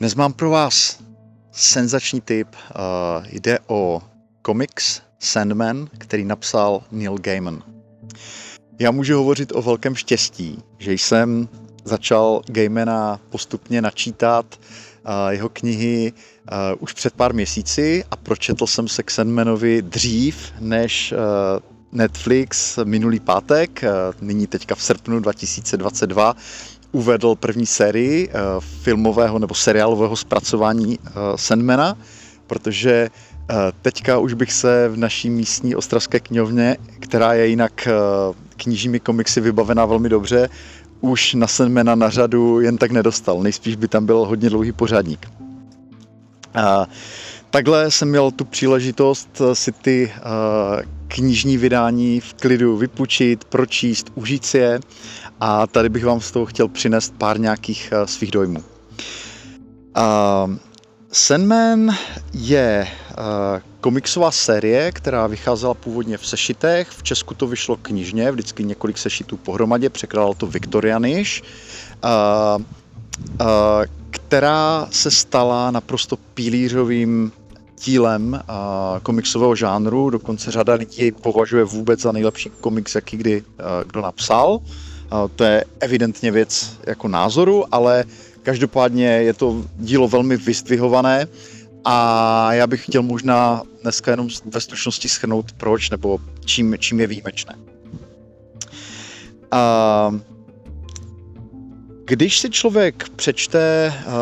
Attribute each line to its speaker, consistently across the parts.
Speaker 1: Dnes mám pro vás senzační tip. Uh, jde o komiks Sandman, který napsal Neil Gaiman. Já můžu hovořit o velkém štěstí, že jsem začal Gaimana postupně načítat uh, jeho knihy uh, už před pár měsíci a pročetl jsem se k Sandmanovi dřív než Netflix minulý pátek, nyní teďka v srpnu 2022 uvedl první sérii uh, filmového nebo seriálového zpracování uh, Sandmana, protože uh, teďka už bych se v naší místní ostravské knihovně, která je jinak knižními komiksy vybavená velmi dobře, už na Sandmana na řadu jen tak nedostal. Nejspíš by tam byl hodně dlouhý pořádník. Uh, takhle jsem měl tu příležitost si ty uh, knižní vydání v klidu vypučit, pročíst, užít si je a tady bych vám z toho chtěl přinést pár nějakých uh, svých dojmů. Sandman je komiksová série, která vycházela původně v sešitech. V Česku to vyšlo knižně, vždycky několik sešitů pohromadě, překládal to Viktorianiš, která se stala naprosto pilířovým dílem uh, komiksového žánru, dokonce řada lidí jej považuje vůbec za nejlepší komiks, jaký kdy uh, kdo napsal. Uh, to je evidentně věc jako názoru, ale každopádně je to dílo velmi vystvihované a já bych chtěl možná dneska jenom ve stručnosti schrnout proč nebo čím, čím je výjimečné. Uh, když si člověk přečte uh,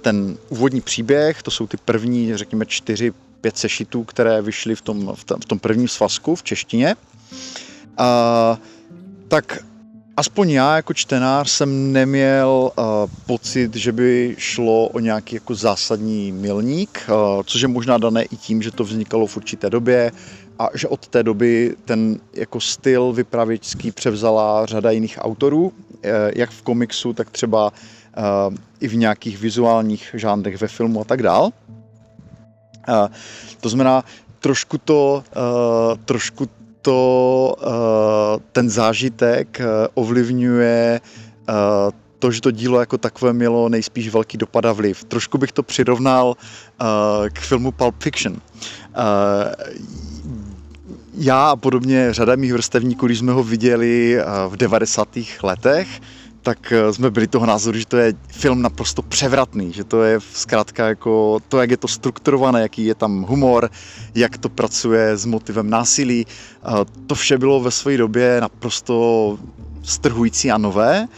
Speaker 1: ten úvodní příběh, to jsou ty první, řekněme, čtyři, pět sešitů, které vyšly v tom, v tom, prvním svazku v češtině, uh, tak aspoň já jako čtenář jsem neměl uh, pocit, že by šlo o nějaký jako zásadní milník, uh, což je možná dané i tím, že to vznikalo v určité době a že od té doby ten jako styl vypravěčský převzala řada jiných autorů, jak v komiksu, tak třeba uh, i v nějakých vizuálních žánrech ve filmu a tak dál. Uh, to znamená, trošku to, trošku to eh, ten zážitek eh, ovlivňuje eh, to, že to dílo jako takové mělo nejspíš velký dopad a vliv. Trošku bych to přirovnal k filmu Pulp Fiction. Já a podobně řada mých vrstevníků, když jsme ho viděli v 90. letech, tak eh, jsme byli toho názoru, že to je film naprosto převratný, že to je zkrátka jako to, jak je to strukturované, jaký je tam humor, jak to pracuje s motivem násilí. To vše bylo ve své době naprosto strhující a nové,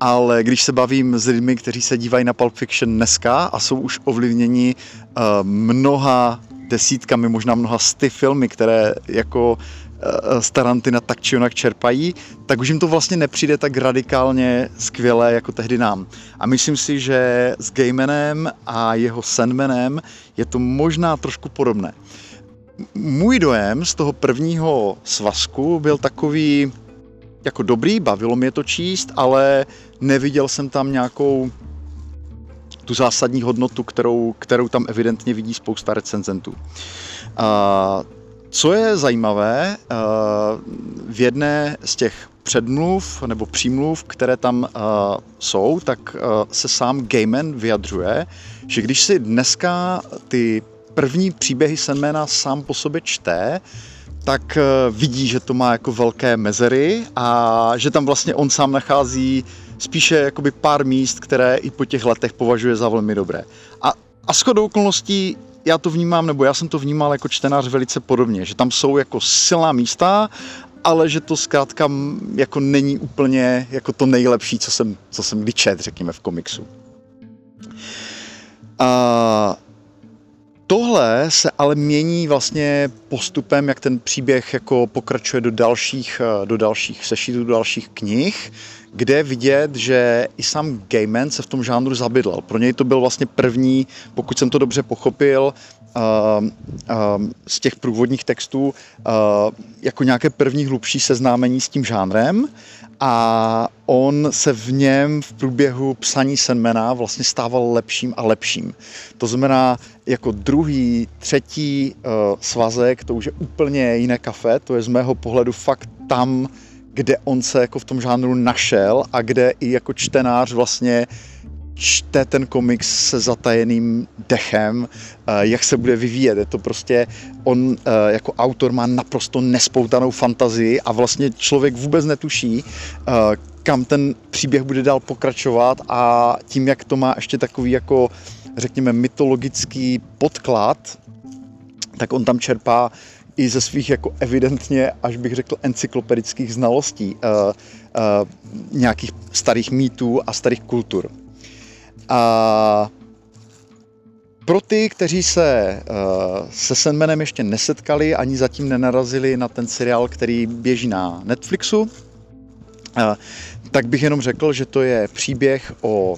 Speaker 1: ale když se bavím s lidmi, kteří se dívají na Pulp Fiction dneska a jsou už ovlivněni eh, mnoha desítkami, možná mnoha sty filmy, které jako Eh, z Tarantina tak či onak čerpají, tak už jim to vlastně nepřijde tak radikálně skvělé jako tehdy nám. A myslím si, že s Gaymanem a jeho Sandmanem je to možná trošku podobné. Můj dojem z toho prvního svazku byl takový jako dobrý, bavilo mě to číst, ale neviděl jsem tam nějakou tu zásadní hodnotu, kterou, kterou tam evidentně vidí spousta recenzentů. Uh, co je zajímavé, v jedné z těch předmluv nebo přímluv, které tam uh, jsou, tak uh, se sám Gaiman vyjadřuje, že když si dneska ty první příběhy Sandmana sám po sobě čte, tak uh, vidí, že to má jako velké mezery a že tam vlastně on sám nachází spíše jakoby pár míst, které i po těch letech považuje za velmi dobré. A, a shodou okolností já to vnímám, nebo já jsem to vnímal jako čtenář velice podobně, že tam jsou jako silná místa, ale že to zkrátka jako není úplně jako to nejlepší, co jsem, co jsem kdy čet, řekněme, v komiksu. A tohle se ale mění vlastně postupem, jak ten příběh jako pokračuje do dalších, do dalších sešitů, do dalších knih, kde vidět, že i sám Gaiman se v tom žánru zabydlel. Pro něj to byl vlastně první, pokud jsem to dobře pochopil, z těch průvodních textů uh, jako nějaké první hlubší seznámení s tím žánrem a on se v něm v průběhu psaní Senmena vlastně stával lepším a lepším. To znamená, jako druhý, třetí uh, svazek, to už je úplně jiné kafe, to je z mého pohledu fakt tam, kde on se jako v tom žánru našel a kde i jako čtenář vlastně čte ten komiks se zatajeným dechem, jak se bude vyvíjet. Je to prostě, on jako autor má naprosto nespoutanou fantazii a vlastně člověk vůbec netuší, kam ten příběh bude dál pokračovat a tím, jak to má ještě takový jako, řekněme, mytologický podklad, tak on tam čerpá i ze svých jako evidentně, až bych řekl, encyklopedických znalostí nějakých starých mýtů a starých kultur. A pro ty, kteří se uh, se Sandmanem ještě nesetkali, ani zatím nenarazili na ten seriál, který běží na Netflixu, uh, tak bych jenom řekl, že to je příběh o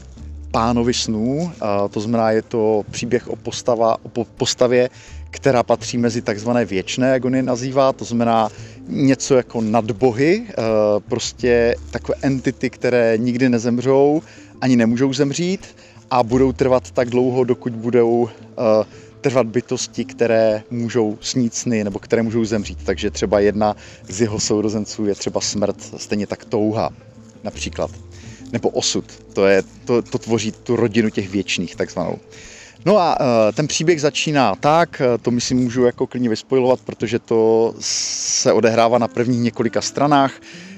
Speaker 1: pánovi snů, uh, to znamená, je to příběh o, postava, o postavě, která patří mezi takzvané věčné, jak on je nazývá, to znamená něco jako nadbohy, prostě takové entity, které nikdy nezemřou, ani nemůžou zemřít a budou trvat tak dlouho, dokud budou uh, trvat bytosti, které můžou snít sny nebo které můžou zemřít. Takže třeba jedna z jeho sourozenců je třeba smrt, stejně tak touha například. Nebo osud. To, je, to, to tvoří tu rodinu těch věčných takzvanou. No a uh, ten příběh začíná tak, to myslím můžu jako klidně vyspojovat, protože to se odehrává na prvních několika stranách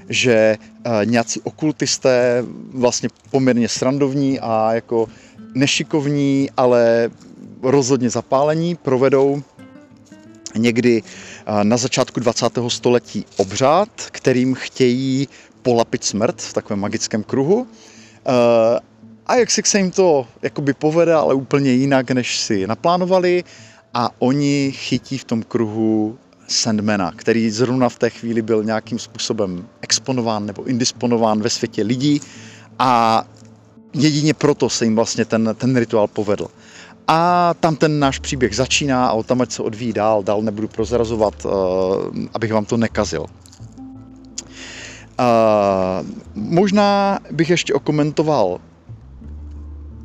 Speaker 1: že eh, nějací okultisté, vlastně poměrně srandovní a jako nešikovní, ale rozhodně zapálení, provedou někdy eh, na začátku 20. století obřad, kterým chtějí polapit smrt v takovém magickém kruhu. Eh, a jak se jim to jakoby povede, ale úplně jinak, než si naplánovali. A oni chytí v tom kruhu Sandmana, který zrovna v té chvíli byl nějakým způsobem exponován nebo indisponován ve světě lidí a jedině proto se jim vlastně ten, ten rituál povedl. A tam ten náš příběh začíná a o tam, ať se odvíjí dál, dál nebudu prozrazovat, uh, abych vám to nekazil. Uh, možná bych ještě okomentoval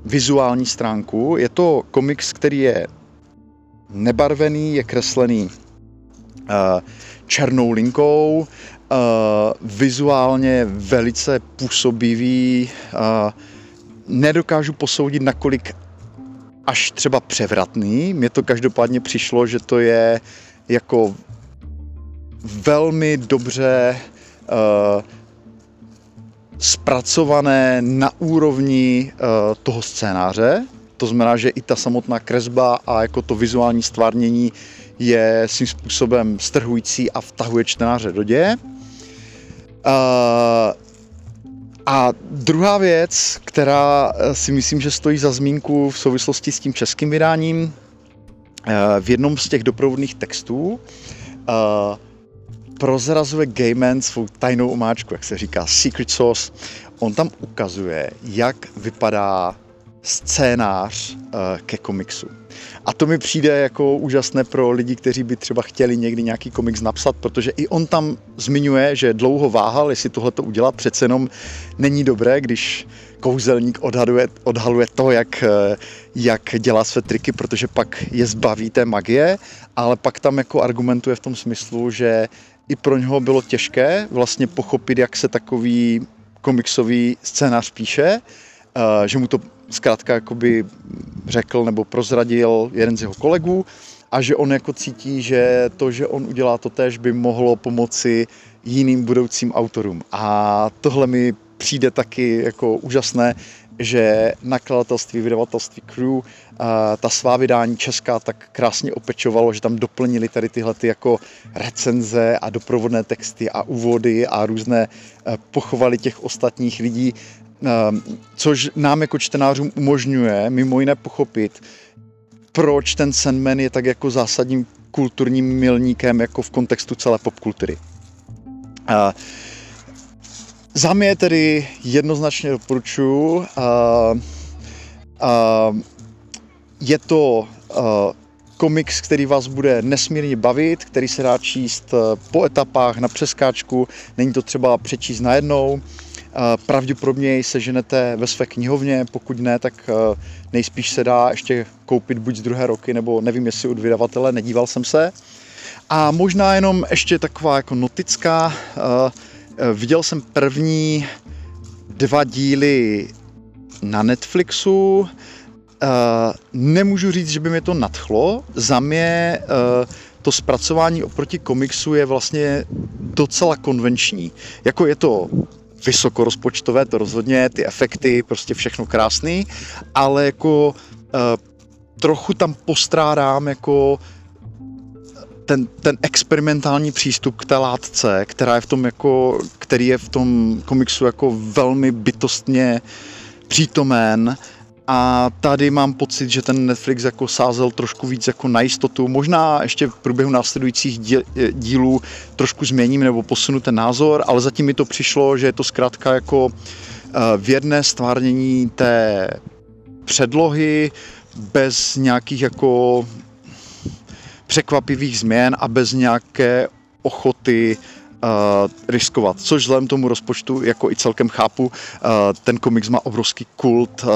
Speaker 1: vizuální stránku. Je to komiks, který je nebarvený, je kreslený černou linkou, eh, vizuálně velice působivý, eh, nedokážu posoudit, nakolik až třeba převratný. Mně to každopádně přišlo, že to je jako velmi dobře uh, zpracované na úrovni uh, toho scénáře. To znamená, že i ta samotná kresba a jako to vizuální stvárnění je svým způsobem strhující a vtahuje čtenáře do děje. A druhá věc, která si myslím, že stojí za zmínku v souvislosti s tím českým vydáním, v jednom z těch doprovodných textů prozrazuje Gaiman svou tajnou omáčku, jak se říká, secret sauce. On tam ukazuje, jak vypadá scénář ke komiksu. A to mi přijde jako úžasné pro lidi, kteří by třeba chtěli někdy nějaký komiks napsat, protože i on tam zmiňuje, že dlouho váhal, jestli tohle to udělat. Přece jenom není dobré, když kouzelník odhaduje, odhaluje to, jak, jak dělá své triky, protože pak je zbaví té magie, ale pak tam jako argumentuje v tom smyslu, že i pro něho bylo těžké vlastně pochopit, jak se takový komiksový scénář píše, eh, že mu to zkrátka jakoby řekl nebo prozradil jeden z jeho kolegů a že on jako cítí, že to, že on udělá to tež, by mohlo pomoci jiným budoucím autorům. A tohle mi přijde taky jako úžasné, že nakladatelství, vydavatelství Crew, ta svá vydání česká tak krásně opečovalo, že tam doplnili tady tyhle ty jako recenze a doprovodné texty a úvody a různé pochovali těch ostatních lidí což nám jako čtenářům umožňuje mimo jiné pochopit, proč ten Sandman je tak jako zásadním kulturním milníkem jako v kontextu celé popkultury. Ehm, za mě tedy jednoznačně doporučuji. Ehm, je to komiks, který vás bude nesmírně bavit, který se dá číst po etapách na přeskáčku, není to třeba přečíst najednou. Pravděpodobně se ženete ve své knihovně, pokud ne, tak eh, nejspíš se dá ještě koupit buď z druhé roky, nebo nevím, jestli od vydavatele, nedíval jsem se. A možná jenom ještě taková jako notická, eh, eh, viděl jsem první dva díly na Netflixu nemůžu říct, že by mě to nadchlo. Za mě to zpracování oproti komiksu je vlastně docela konvenční. Jako je to vysokorozpočtové, to rozhodně, ty efekty, prostě všechno krásný, ale jako uh, trochu tam postrádám jako ten, ten experimentální přístup k té látce, která je v tom jako, který je v tom komiksu jako velmi bytostně přítomen a tady mám pocit, že ten Netflix jako sázel trošku víc jako na jistotu. Možná ještě v průběhu následujících dílů trošku změním nebo posunu ten názor, ale zatím mi to přišlo, že je to zkrátka jako eh, věrné stvárnění té předlohy bez nějakých jako překvapivých změn a bez nějaké ochoty uh, riskovat, což vzhledem tomu rozpočtu jako i celkem chápu, uh, ten komiks má obrovský kult uh,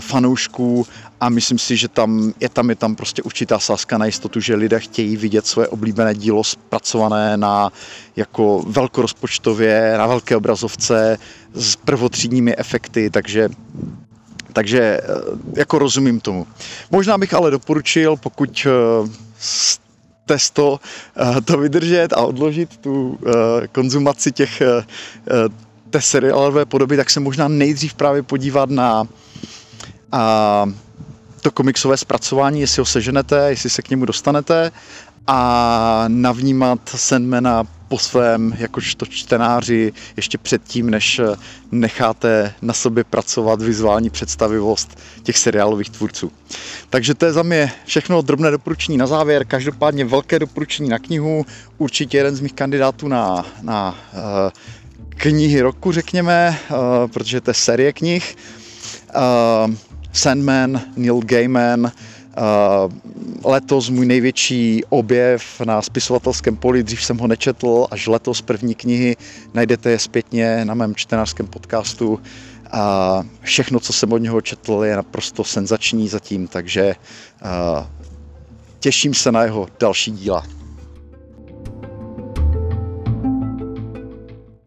Speaker 1: fanoušků a myslím si, že tam je tam, je tam prostě určitá sázka na jistotu, že lidé chtějí vidět svoje oblíbené dílo zpracované na jako velkorozpočtově, na velké obrazovce s prvotřídními efekty, takže takže jako rozumím tomu. Možná bych ale doporučil, pokud testo eh, to vydržet a odložit tu eh, konzumaci těch eh, té seriálové podoby, tak se možná nejdřív právě podívat na a, to komiksové zpracování, jestli ho seženete, jestli se k němu dostanete a navnímat Sandmana po svém jakožto čtenáři ještě předtím, než necháte na sobě pracovat vizuální představivost těch seriálových tvůrců. Takže to je za mě všechno drobné doporučení na závěr, každopádně velké doporučení na knihu, určitě jeden z mých kandidátů na, na uh, knihy roku, řekněme, uh, protože to je série knih. Sandman, Neil Gaiman, letos můj největší objev na spisovatelském poli, dřív jsem ho nečetl, až letos první knihy, najdete je zpětně na mém čtenářském podcastu a všechno, co jsem od něho četl, je naprosto senzační zatím, takže těším se na jeho další díla.